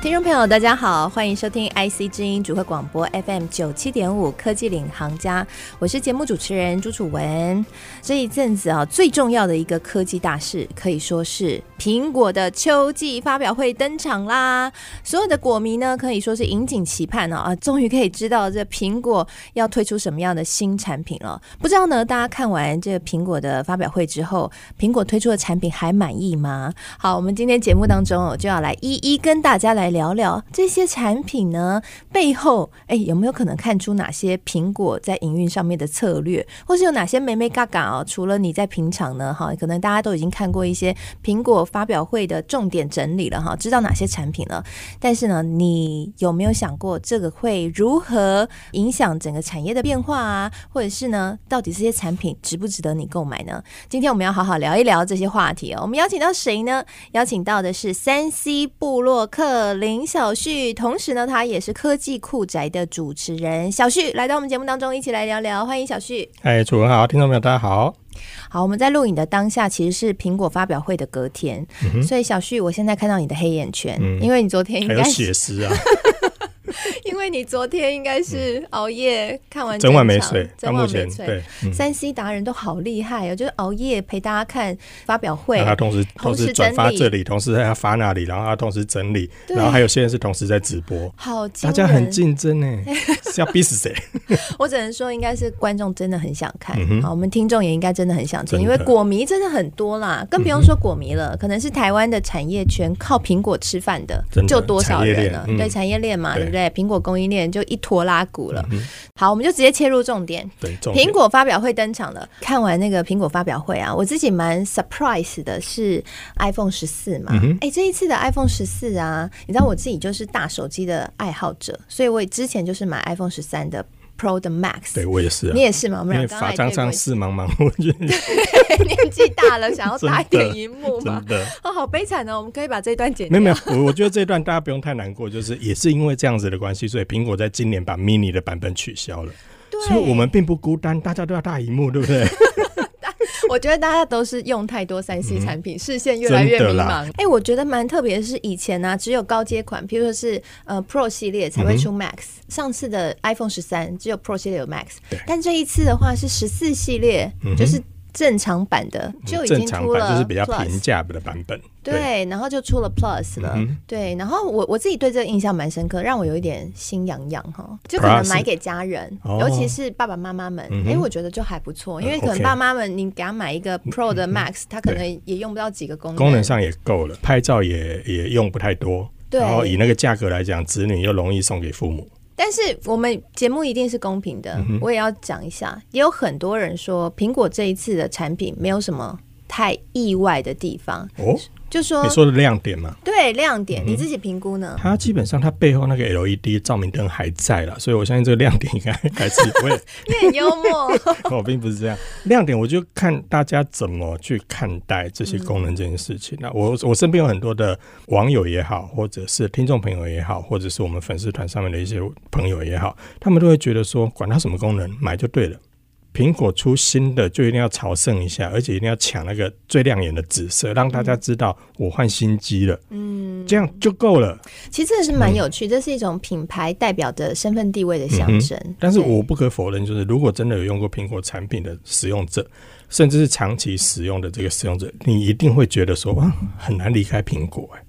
听众朋友，大家好，欢迎收听 IC 之音主客广播 FM 九七点五科技领航家，我是节目主持人朱楚文。这一阵子啊，最重要的一个科技大事，可以说是苹果的秋季发表会登场啦。所有的果迷呢，可以说是引颈期盼啊，终于可以知道这苹果要推出什么样的新产品了。不知道呢，大家看完这个苹果的发表会之后，苹果推出的产品还满意吗？好，我们今天节目当中，我就要来一一跟大家来。聊聊这些产品呢，背后哎，有没有可能看出哪些苹果在营运上面的策略，或是有哪些眉眉角角哦？除了你在平常呢，哈，可能大家都已经看过一些苹果发表会的重点整理了哈，知道哪些产品了。但是呢，你有没有想过这个会如何影响整个产业的变化啊？或者是呢，到底这些产品值不值得你购买呢？今天我们要好好聊一聊这些话题哦。我们邀请到谁呢？邀请到的是三 C 布洛克。林小旭，同时呢，他也是科技酷宅的主持人。小旭来到我们节目当中，一起来聊聊。欢迎小旭。哎，主持人好，听众朋友大家好。好，我们在录影的当下，其实是苹果发表会的隔天，嗯、所以小旭，我现在看到你的黑眼圈，嗯、因为你昨天应该还有血丝啊。因为你昨天应该是熬夜看完，整晚没睡，整晚没睡。对，三 C 达人都好厉害哦，就是熬夜陪大家看发表会，他同时同时转发这里，同时还要发那里，然后他同时整理，然后还有现在是同时在直播，好，大家很竞争呢，是要逼死谁？我只能说，应该是观众真的很想看，好，我们听众也应该真的很想听，因为果迷真的很多啦，更不用说果迷了，可能是台湾的产业圈靠苹果吃饭的，就多少人了？对，产业链嘛，对不对？苹果供应链就一拖拉股了。嗯、好，我们就直接切入重点。对，苹果发表会登场了。看完那个苹果发表会啊，我自己蛮 surprise 的是 iPhone 十四嘛。哎、嗯欸，这一次的 iPhone 十四啊，你知道我自己就是大手机的爱好者，所以我之前就是买 iPhone 十三的。Pro 的 Max，对我也是、啊，你也是吗？我们法张上是茫茫，我觉得 年纪大了，想要大一点荧幕嘛。真的哦，好悲惨哦！我们可以把这段剪掉。没有没有，我我觉得这段大家不用太难过，就是也是因为这样子的关系，所以苹果在今年把 Mini 的版本取消了。对，所以我们并不孤单，大家都要大荧幕，对不对？我觉得大家都是用太多三 C 产品，嗯、视线越来越迷茫。哎、欸，我觉得蛮特别的是，以前呢、啊、只有高阶款，譬如说是呃 Pro 系列才会出 Max、嗯。上次的 iPhone 十三只有 Pro 系列有 Max，但这一次的话是十四系列，嗯、就是。正常版的就已经出了，就是比较平价的版本。对，然后就出了 Plus 了。对，然后我我自己对这个印象蛮深刻，让我有一点心痒痒哈，就可能买给家人，尤其是爸爸妈妈们。哎，我觉得就还不错，因为可能爸妈们你给他买一个 Pro 的 Max，他可能也用不到几个功能，功能上也够了，拍照也也用不太多。对，然后以那个价格来讲，子女又容易送给父母。但是我们节目一定是公平的，嗯、我也要讲一下。也有很多人说，苹果这一次的产品没有什么太意外的地方。哦。就说你说的亮点嘛？对，亮点，你自己评估呢？它基本上它背后那个 LED 照明灯还在了，所以我相信这个亮点应该还是不会。你很幽默。我 并不是这样，亮点我就看大家怎么去看待这些功能这件事情。那我我身边有很多的网友也好，或者是听众朋友也好，或者是我们粉丝团上面的一些朋友也好，他们都会觉得说，管它什么功能，买就对了。苹果出新的就一定要朝圣一下，而且一定要抢那个最亮眼的紫色，让大家知道我换新机了。嗯，这样就够了。其实这是蛮有趣，嗯、这是一种品牌代表的身份地位的象征。嗯、但是我不可否认，就是如果真的有用过苹果产品的使用者，甚至是长期使用的这个使用者，你一定会觉得说哇，很难离开苹果哎。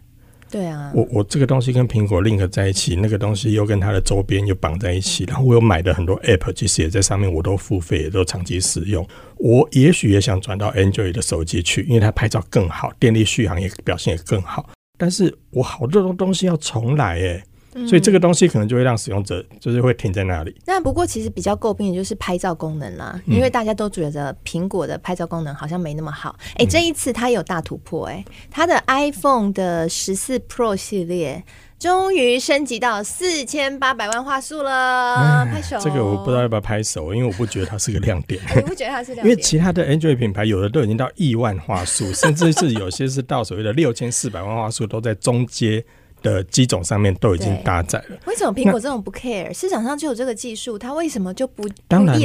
对啊，我我这个东西跟苹果 link 在一起，那个东西又跟它的周边又绑在一起，然后我有买的很多 app，其实也在上面，我都付费，也都长期使用。我也许也想转到 Android 的手机去，因为它拍照更好，电力续航也表现也更好。但是我好多东东西要重来诶。所以这个东西可能就会让使用者就是会停在那里。那不过其实比较诟病的就是拍照功能啦，因为大家都觉得苹果的拍照功能好像没那么好。哎，这一次它有大突破，哎，它的 iPhone 的十四 Pro 系列终于升级到四千八百万画素了，拍手。这个我不知道要不要拍手，因为我不觉得它是个亮点。你不觉得它是亮点？因为其他的 Android 品牌有的都已经到亿万画素，甚至是有些是到所谓的六千四百万画素，都在中阶。的机种上面都已经搭载了。为什么苹果这种不 care？市场上就有这个技术，它为什么就不当然？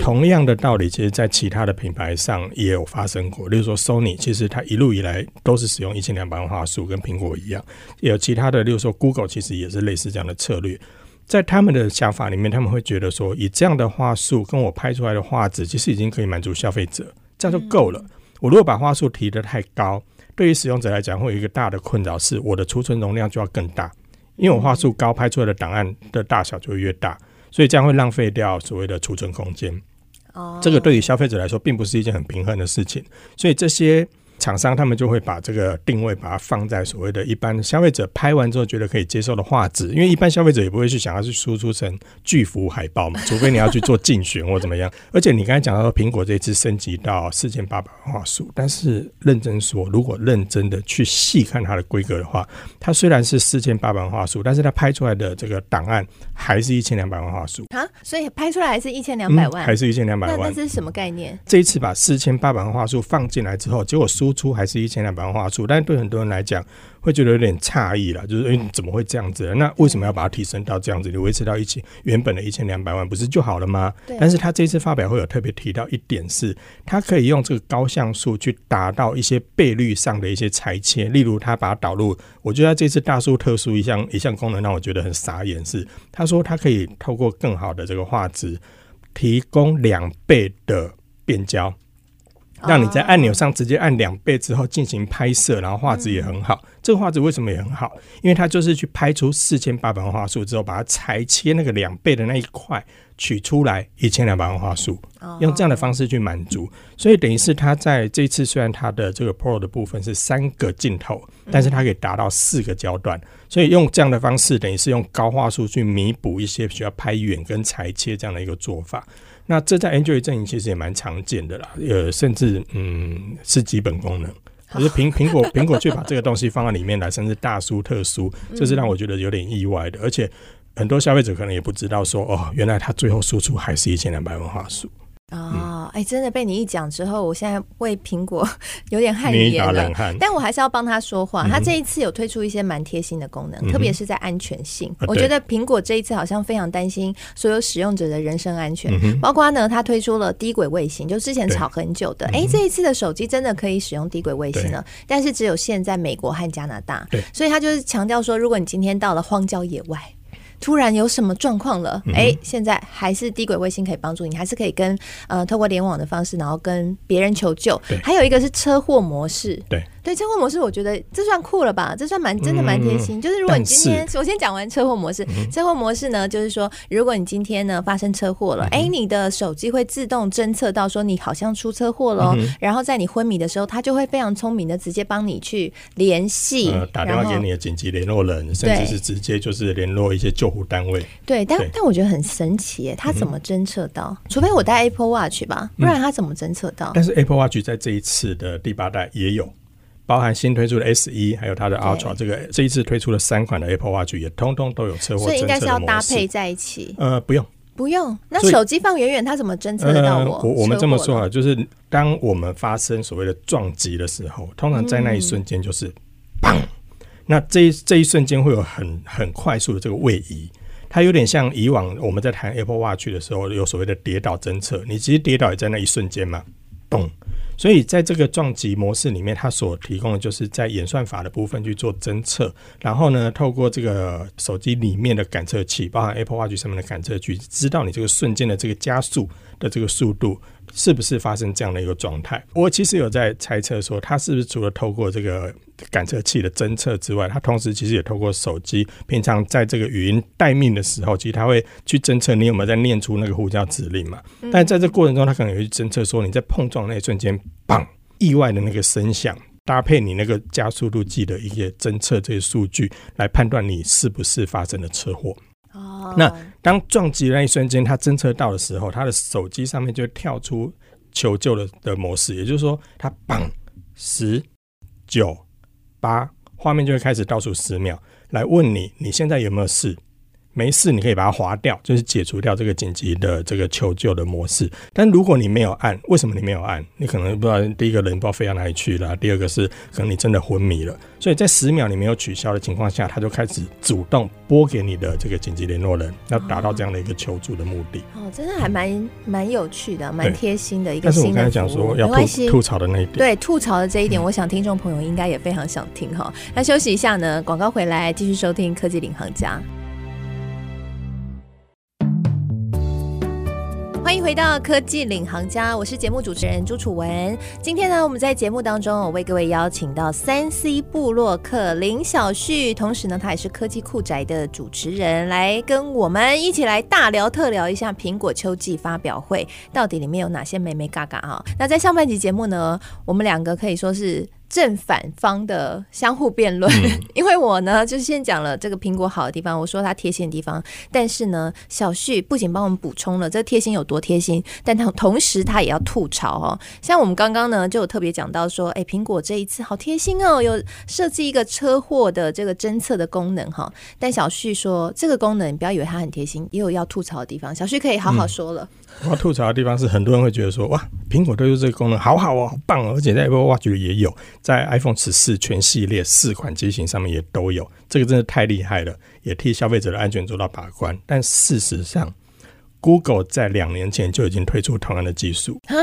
同样的道理，其实，在其他的品牌上也有发生过。例如说，Sony 其实它一路以来都是使用一千两百万画素，跟苹果一样。也有其他的，例如说 Google 其实也是类似这样的策略。在他们的想法里面，他们会觉得说，以这样的话素跟我拍出来的画质，其实已经可以满足消费者，这样就够了。我如果把画素提得太高，对于使用者来讲，会有一个大的困扰，是我的储存容量就要更大，因为我画素高，拍出来的档案的大小就会越大，所以这样会浪费掉所谓的储存空间。哦，这个对于消费者来说，并不是一件很平衡的事情，所以这些。厂商他们就会把这个定位把它放在所谓的一般消费者拍完之后觉得可以接受的画质，因为一般消费者也不会去想要去输出成巨幅海报嘛，除非你要去做竞选或怎么样。而且你刚才讲到说苹果这次升级到四千八百万画素，但是认真说，如果认真的去细看它的规格的话，它虽然是四千八百万画素，但是它拍出来的这个档案还是一千两百万画素啊，所以拍出来还是一千两百万，还是一千两百万。那这是什么概念？这一次把四千八百万画素放进来之后，结果输出还是一千两百万画素，但是对很多人来讲会觉得有点诧异了，就是诶，怎么会这样子？那为什么要把它提升到这样子？你维持到一千原本的一千两百万不是就好了吗？但是他这次发表会有特别提到一点是，他可以用这个高像素去达到一些倍率上的一些裁切，例如他把它导入，我觉得这次大数特殊一项一项功能让我觉得很傻眼是，他说他可以透过更好的这个画质，提供两倍的变焦。让你在按钮上直接按两倍之后进行拍摄，然后画质也很好。这个画质为什么也很好？因为它就是去拍出四千八百万画素之后，把它裁切那个两倍的那一块取出来一千两百万画素，用这样的方式去满足。所以等于是它在这一次虽然它的这个 Pro 的部分是三个镜头，但是它可以达到四个焦段。所以用这样的方式，等于是用高画素去弥补一些需要拍远跟裁切这样的一个做法。那这在 Android 阵营其实也蛮常见的啦，呃，甚至嗯是基本功能，可是苹 苹果苹果却把这个东西放在里面来，甚至大书特书，这是让我觉得有点意外的，而且很多消费者可能也不知道说，哦，原来它最后输出还是一千两百万画素。哦，哎、欸，真的被你一讲之后，我现在为苹果 有点汗颜了。但我还是要帮他说话。他这一次有推出一些蛮贴心的功能，嗯、特别是在安全性。嗯、我觉得苹果这一次好像非常担心所有使用者的人身安全，嗯、包括呢，他推出了低轨卫星，就之前吵很久的。哎、欸，这一次的手机真的可以使用低轨卫星了，但是只有现在美国和加拿大。对，所以他就是强调说，如果你今天到了荒郊野外。突然有什么状况了？哎、欸，现在还是低轨卫星可以帮助你，还是可以跟呃透过联网的方式，然后跟别人求救。还有一个是车祸模式。对。对车祸模式，我觉得这算酷了吧？这算蛮真的蛮贴心。嗯、就是如果你今天首先讲完车祸模式，嗯、车祸模式呢，就是说如果你今天呢发生车祸了，哎、嗯，你的手机会自动侦测到说你好像出车祸了，嗯、然后在你昏迷的时候，它就会非常聪明的直接帮你去联系、呃，打电话给你的紧急联络人，甚至是直接就是联络一些救护单位。对，但对但我觉得很神奇，它怎么侦测到？嗯、除非我戴 Apple Watch 吧，不然它怎么侦测到、嗯？但是 Apple Watch 在这一次的第八代也有。包含新推出的 S 一，还有它的 Ultra，这个这一次推出了三款的 Apple Watch 也通通都有车祸侦测的模式。所以应该是要搭配在一起。呃，不用，不用。那手机放远远，它怎么侦测得到我？呃、我我们这么说啊，就是当我们发生所谓的撞击的时候，通常在那一瞬间就是砰、嗯，那这一这一瞬间会有很很快速的这个位移，它有点像以往我们在谈 Apple Watch 的时候有所谓的跌倒侦测，你其实跌倒也在那一瞬间嘛，动。所以在这个撞击模式里面，它所提供的就是在演算法的部分去做侦测，然后呢，透过这个手机里面的感测器，包含 Apple Watch 上面的感测器，知道你这个瞬间的这个加速的这个速度是不是发生这样的一个状态。我其实有在猜测说，它是不是除了透过这个。感测器的侦测之外，它同时其实也透过手机，平常在这个语音待命的时候，其实它会去侦测你有没有在念出那个呼叫指令嘛。但在这过程中，它可能也会去侦测说你在碰撞那一瞬间，砰，意外的那个声响，搭配你那个加速度计的一些侦测这些数据，来判断你是不是发生了车祸。那当撞击那一瞬间，他侦测到的时候，他的手机上面就会跳出求救的的模式，也就是说，他砰，十九。八画面就会开始倒数十秒，来问你你现在有没有事？没事，你可以把它划掉，就是解除掉这个紧急的这个求救的模式。但如果你没有按，为什么你没有按？你可能不知道，第一个人不知道飞到哪里去了，第二个是可能你真的昏迷了。所以在十秒你没有取消的情况下，他就开始主动拨给你的这个紧急联络人，要达到这样的一个求助的目的。哦，真的还蛮蛮有趣的，蛮贴心的一个。但是我刚才讲说要吐吐槽的那一点，对吐槽的这一点，我想听众朋友应该也非常想听哈。那休息一下呢，广告回来继续收听科技领航家。欢迎回到科技领航家，我是节目主持人朱楚文。今天呢，我们在节目当中，我为各位邀请到三 C 部落客林小旭，同时呢，他也是科技酷宅的主持人，来跟我们一起来大聊特聊一下苹果秋季发表会到底里面有哪些美眉嘎嘎哈。那在上半集节目呢，我们两个可以说是。正反方的相互辩论，嗯，因为我呢，就是先讲了这个苹果好的地方，我说它贴心的地方，但是呢，小旭不仅帮我们补充了这贴心有多贴心，但他同时他也要吐槽哦。像我们刚刚呢，就有特别讲到说，哎，苹果这一次好贴心哦，有设计一个车祸的这个侦测的功能哈。但小旭说，这个功能你不要以为它很贴心，也有要吐槽的地方。小旭可以好好说了。我要吐槽的地方是，很多人会觉得说，哇，苹果推出这个功能好好哦，好棒哦，而且在 Apple Watch 里也有。在 iPhone 十四全系列四款机型上面也都有，这个真的太厉害了，也替消费者的安全做到把关。但事实上，Google 在两年前就已经推出同样的技术啊，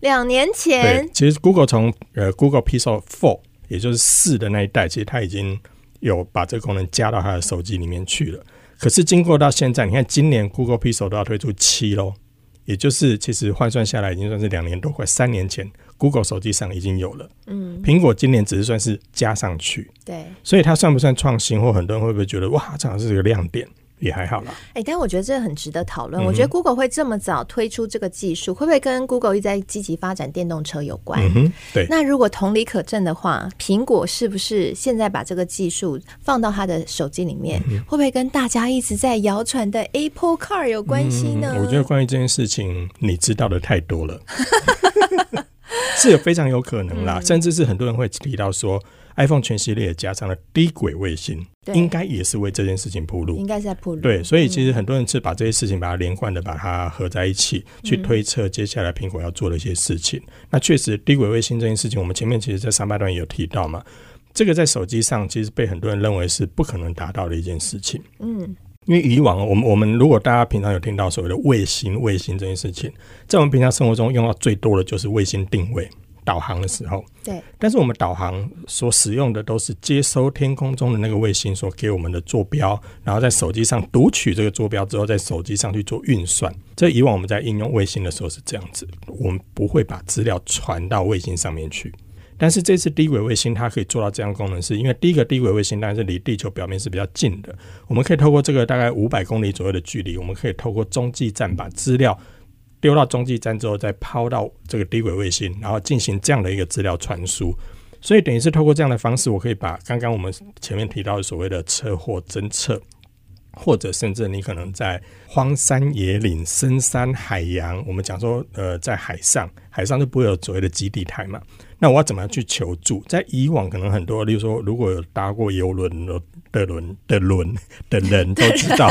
两年前。对，其实 Google 从呃 Google Pixel Four，也就是四的那一代，其实它已经有把这个功能加到它的手机里面去了。可是经过到现在，你看今年 Google Pixel 都要推出七喽，也就是其实换算下来已经算是两年多，快三年前。Google 手机上已经有了，嗯，苹果今年只是算是加上去，对，所以它算不算创新？或很多人会不会觉得哇，这好像是个亮点？也还好啦。哎、欸，但我觉得这很值得讨论、嗯。我觉得 Google 会这么早推出这个技术，会不会跟 Google 一直在积极发展电动车有关？对。那如果同理可证的话，苹果是不是现在把这个技术放到他的手机里面、嗯，会不会跟大家一直在谣传的 Apple Car 有关系呢、嗯？我觉得关于这件事情，你知道的太多了。是有非常有可能啦、嗯，甚至是很多人会提到说，iPhone 全系列加上了低轨卫星，应该也是为这件事情铺路，应该是在铺路。对，所以其实很多人是把这些事情把它连贯的把它合在一起，嗯、去推测接下来苹果要做的一些事情。嗯、那确实，低轨卫星这件事情，我们前面其实在上半段也有提到嘛，这个在手机上其实被很多人认为是不可能达到的一件事情。嗯。因为以往我们我们如果大家平常有听到所谓的卫星卫星这件事情，在我们平常生活中用到最多的就是卫星定位导航的时候。对。但是我们导航所使用的都是接收天空中的那个卫星所给我们的坐标，然后在手机上读取这个坐标之后，在手机上去做运算。这以往我们在应用卫星的时候是这样子，我们不会把资料传到卫星上面去。但是这次低轨卫星它可以做到这样功能，是因为第一个低轨卫星当然是离地球表面是比较近的，我们可以透过这个大概五百公里左右的距离，我们可以透过中继站把资料丢到中继站之后，再抛到这个低轨卫星，然后进行这样的一个资料传输。所以等于是透过这样的方式，我可以把刚刚我们前面提到的所谓的车祸侦测，或者甚至你可能在荒山野岭、深山海洋，我们讲说呃在海上，海上就不会有所谓的基地台嘛。那我要怎么样去求助？在以往可能很多，例如说，如果有搭过游轮的轮的轮的人都知道，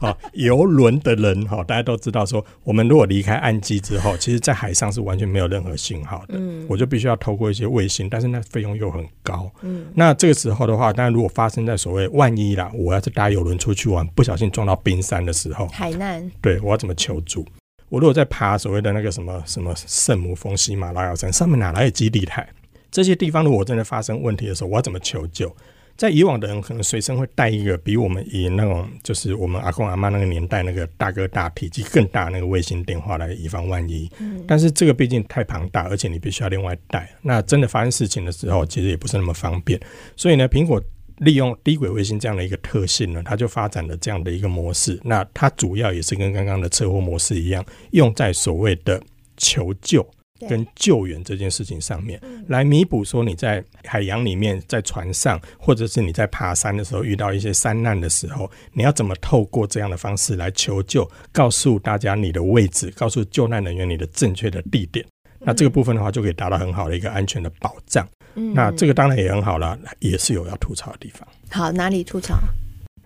啊，游轮的人哈，大家都知道说，我们如果离开岸基之后，其实在海上是完全没有任何信号的。嗯，我就必须要透过一些卫星，但是那费用又很高。嗯，那这个时候的话，当然如果发生在所谓万一啦，我要是搭游轮出去玩，不小心撞到冰山的时候，海难，对，我要怎么求助？我如果在爬所谓的那个什么什么圣母峰喜马拉雅山上面哪来的基地台？这些地方如果真的发生问题的时候，我要怎么求救？在以往的人可能随身会带一个比我们以那种就是我们阿公阿妈那个年代那个大哥大体积更大那个卫星电话来以防万一。嗯。但是这个毕竟太庞大，而且你必须要另外带。那真的发生事情的时候，其实也不是那么方便。所以呢，苹果。利用低轨卫星这样的一个特性呢，它就发展了这样的一个模式。那它主要也是跟刚刚的车祸模式一样，用在所谓的求救跟救援这件事情上面，来弥补说你在海洋里面、在船上，或者是你在爬山的时候遇到一些山难的时候，你要怎么透过这样的方式来求救，告诉大家你的位置，告诉救难人员你的正确的地点。那这个部分的话，就可以达到很好的一个安全的保障。嗯，那这个当然也很好了，也是有要吐槽的地方。好，哪里吐槽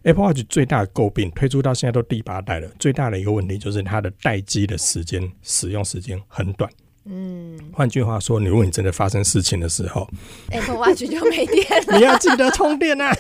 ？Apple Watch 最大的诟病，推出到现在都第八代了，最大的一个问题就是它的待机的时间，使用时间很短。嗯，换句话说，你如果你真的发生事情的时候，Apple Watch 就没电了。你要记得充电啊！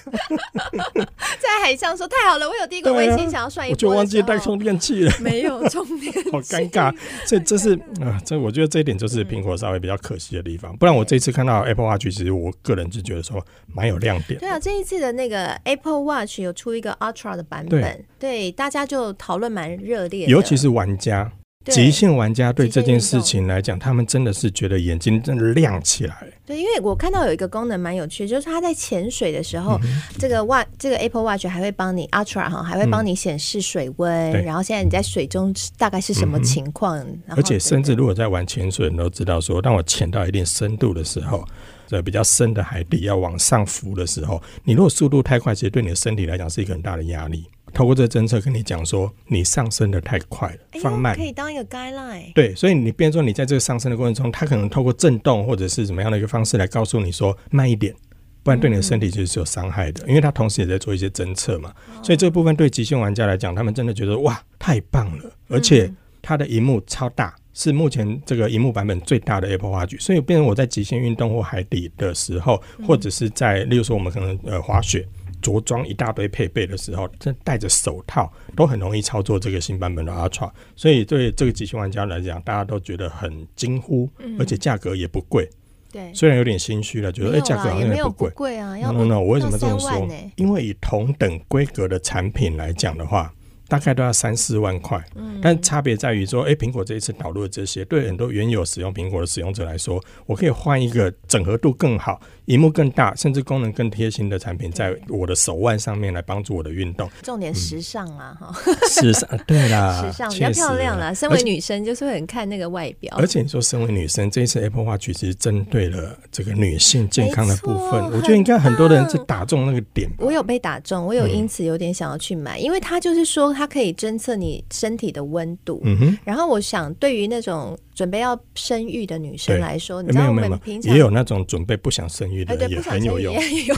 在海上说太好了，我有第一个卫星想要算一波，我就忘记带充电器了，没有充电，好尴尬。所以这是啊，这我觉得这一点就是苹果稍微比较可惜的地方。不然我这一次看到 Apple Watch，其实我个人就觉得说蛮有亮点。对啊，这一次的那个 Apple Watch 有出一个 Ultra 的版本，对，对大家就讨论蛮热烈的，尤其是玩家。极限玩家对这件事情来讲，他们真的是觉得眼睛真的亮起来。对，因为我看到有一个功能蛮有趣，就是它在潜水的时候，嗯、这个 Watch 这个 Apple Watch 还会帮你 Ultra 哈，还会帮你显示水温、嗯，然后现在你在水中大概是什么情况、嗯。而且甚至如果在玩潜水，你都知道说，当我潜到一定深度的时候，在比较深的海底要往上浮的时候，你如果速度太快，其实对你的身体来讲是一个很大的压力。透过这个侦测跟你讲说，你上升的太快了，放慢可以当一个 guideline。对，所以你变成说你在这个上升的过程中，它可能透过震动或者是怎么样的一个方式来告诉你说慢一点，不然对你的身体其实是有伤害的。因为它同时也在做一些侦测嘛，所以这个部分对极限玩家来讲，他们真的觉得哇太棒了，而且它的荧幕超大，是目前这个荧幕版本最大的 Apple Watch。所以变成我在极限运动或海底的时候，或者是在例如说我们可能呃滑雪。着装一大堆配备的时候，这戴着手套都很容易操作这个新版本的 Ultra，所以对这个极限玩家来讲，大家都觉得很惊呼，而且价格也不贵。对，虽然有点心虚了，觉得哎，价格好像也不贵。贵啊，no no，我为什么这么说？因为以同等规格的产品来讲的话。大概都要三四万块，嗯但差别在于说，哎、欸，苹果这一次导入的这些，对很多原有使用苹果的使用者来说，我可以换一个整合度更好、荧幕更大，甚至功能更贴心的产品，在我的手腕上面来帮助我的运动。重点时尚啊，哈、嗯，时尚 对啦，时尚比较漂亮啦。身为女生就是会很看那个外表，而且你说身为女生，这一次 Apple Watch 其实针对了这个女性健康的部分，我觉得应该很多人是打中那个点。我有被打中，我有因此有点想要去买，嗯、因为他就是说。它可以侦测你身体的温度，嗯哼。然后我想，对于那种准备要生育的女生来说，你知道我们平常也有那种准备不想生育的人也很有用，也有用。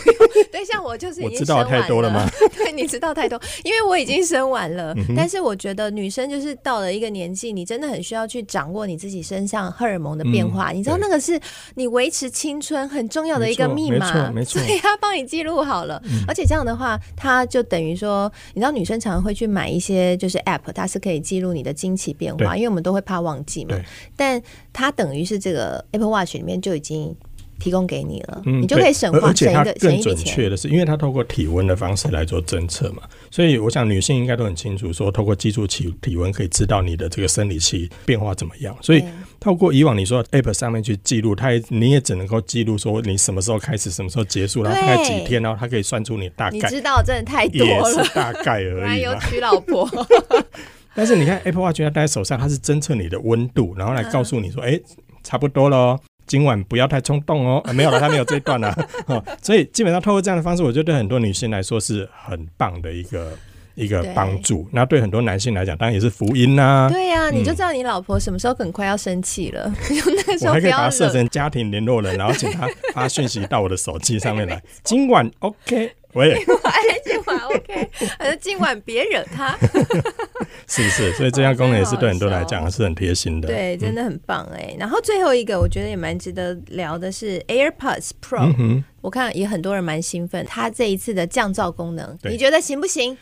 对，像我就是已经生完了，我知道太多了吗？对，你知道太多，因为我已经生完了。但是我觉得女生就是到了一个年纪，你真的很需要去掌握你自己身上荷尔蒙的变化。你知道那个是你维持青春很重要的一个密码，没错，所以他帮你记录好了。而且这样的话，他就等于说，你知道女生常常会去买。一些就是 App，它是可以记录你的经期变化，因为我们都会怕忘记嘛。但它等于是这个 Apple Watch 里面就已经提供给你了，嗯、你就可以省花，而且它更准确的是，因为它透过体温的方式来做侦测嘛，所以我想女性应该都很清楚，说透过记住体体温可以知道你的这个生理期变化怎么样。所以透过以往你说 App 上面去记录，它也你也只能够记录说你什么时候开始，什么时候结束，然后大概几天，然后它可以算出你大概。你知道真的太多了，也是大概而已。有娶老婆。但是你看 Apple Watch 它戴在手上，它是侦测你的温度，然后来告诉你说，哎、欸，差不多了。今晚不要太冲动哦，啊、没有了，他没有这一段了、哦，所以基本上透过这样的方式，我觉得对很多女性来说是很棒的一个一个帮助。那对很多男性来讲，当然也是福音呐、啊。对呀、啊，你就知道你老婆什么时候很快要生气了，嗯、那时候我还可以把它设成家庭联络人，然后请他发讯息到我的手机上面来。今晚 OK。喂，今晚 OK，还是今晚别惹他，是不是？所以这项功能也是对很多人来讲是很贴心的，对，真的很棒哎、欸。然后最后一个，我觉得也蛮值得聊的是 AirPods Pro，、嗯、我看也很多人蛮兴奋，它这一次的降噪功能，你觉得行不行？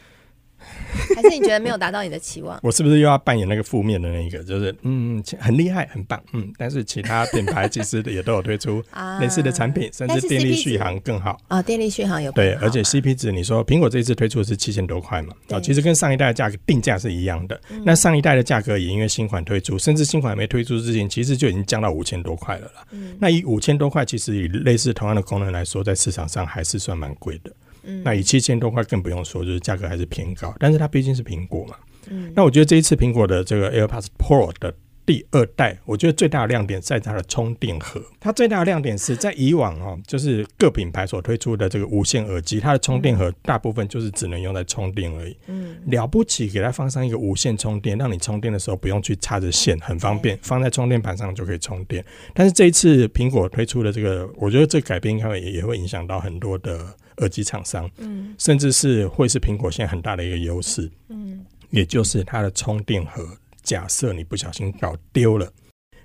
还是你觉得没有达到你的期望？我是不是又要扮演那个负面的那一个？就是嗯，很厉害，很棒，嗯。但是其他品牌其实也都有推出 类似的产品，啊、甚至电力续航更好啊。电力续航有对，而且 CP 值，你说苹果这一次推出的是七千多块嘛？啊，其实跟上一代的价格定价是一样的。那上一代的价格也因为新款推出，甚至新款还没推出之前，其实就已经降到五千多块了啦。那以五千多块，其实以类似同样的功能来说，在市场上还是算蛮贵的。嗯、那以七千多块更不用说，就是价格还是偏高，但是它毕竟是苹果嘛。嗯，那我觉得这一次苹果的这个 AirPods Pro 的第二代，我觉得最大的亮点在它的充电盒。它最大的亮点是在以往哦，就是各品牌所推出的这个无线耳机，它的充电盒大部分就是只能用在充电而已。嗯，了不起，给它放上一个无线充电，让你充电的时候不用去插着线，很方便，放在充电盘上就可以充电。但是这一次苹果推出的这个，我觉得这改变应该也也会影响到很多的耳机厂商，嗯，甚至是会是苹果现在很大的一个优势，嗯，也就是它的充电盒。假设你不小心搞丢了，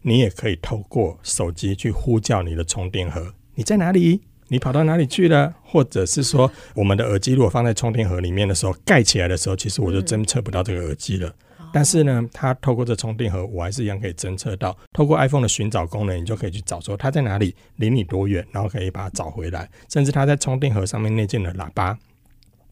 你也可以透过手机去呼叫你的充电盒，你在哪里？你跑到哪里去了？或者是说，我们的耳机如果放在充电盒里面的时候，盖起来的时候，其实我就侦测不到这个耳机了。嗯、但是呢，它透过这充电盒，我还是一样可以侦测到。透过 iPhone 的寻找功能，你就可以去找说它在哪里，离你多远，然后可以把它找回来。甚至它在充电盒上面内建的喇叭。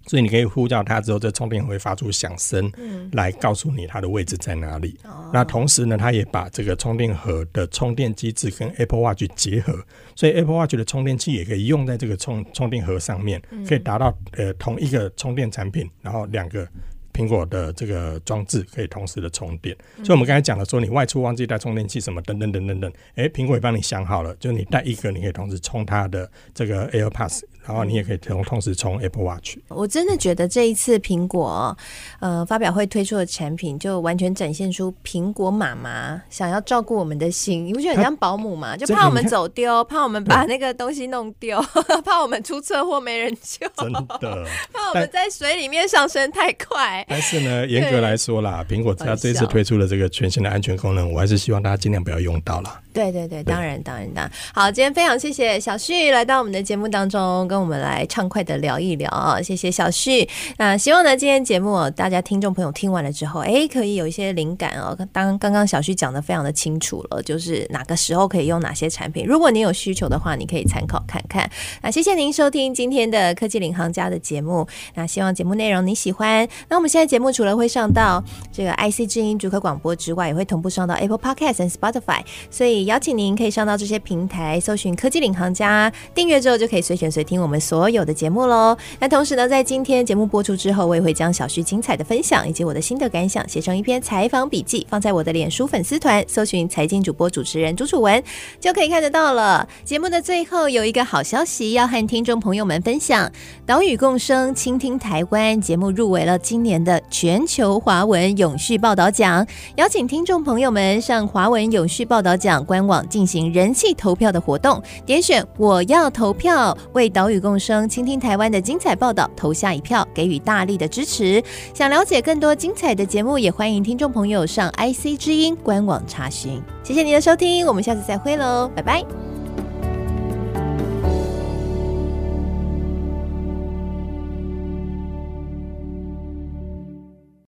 所以你可以呼叫它之后，这充电盒会发出响声，来告诉你它的位置在哪里。嗯、那同时呢，它也把这个充电盒的充电机制跟 Apple Watch 结合，所以 Apple Watch 的充电器也可以用在这个充充电盒上面，可以达到呃同一个充电产品，然后两个。苹果的这个装置可以同时的充电，所以我们刚才讲了说，你外出忘记带充电器什么等等等等等，哎，苹果也帮你想好了，就你带一个，你可以同时充它的这个 AirPods，然后你也可以同同时充 Apple Watch。我真的觉得这一次苹果呃发表会推出的产品，就完全展现出苹果妈妈想要照顾我们的心。你不觉得很像保姆吗？就怕我们走丢，怕我们把那个东西弄丢，怕我们出车祸没人救，真的，怕我们在水里面上升太快。但是呢，严格来说啦，苹果它这一次推出的这个全新的安全功能，我还是希望大家尽量不要用到啦。对对对，当然当然当然。好，今天非常谢谢小旭来到我们的节目当中，跟我们来畅快的聊一聊啊，谢谢小旭。那希望呢，今天节目大家听众朋友听完了之后，哎，可以有一些灵感哦。当刚刚小旭讲的非常的清楚了，就是哪个时候可以用哪些产品。如果你有需求的话，你可以参考看看。那谢谢您收听今天的科技领航家的节目。那希望节目内容你喜欢。那我们现在节目除了会上到这个 IC 之音主客广播之外，也会同步上到 Apple Podcast 和 Spotify，所以。邀请您可以上到这些平台，搜寻“科技领航家”，订阅之后就可以随选随听我们所有的节目喽。那同时呢，在今天节目播出之后，我也会将小旭精彩的分享以及我的心得感想写成一篇采访笔记，放在我的脸书粉丝团，搜寻“财经主播主持人朱楚文”就可以看得到了。节目的最后有一个好消息要和听众朋友们分享：岛屿共生，倾听台湾节目入围了今年的全球华文永续报道奖，邀请听众朋友们上华文永续报道奖。官网进行人气投票的活动，点选我要投票，为岛与共生、倾听台湾的精彩报道投下一票，给予大力的支持。想了解更多精彩的节目，也欢迎听众朋友上 IC 之音官网查询。谢谢您的收听，我们下次再会喽，拜拜。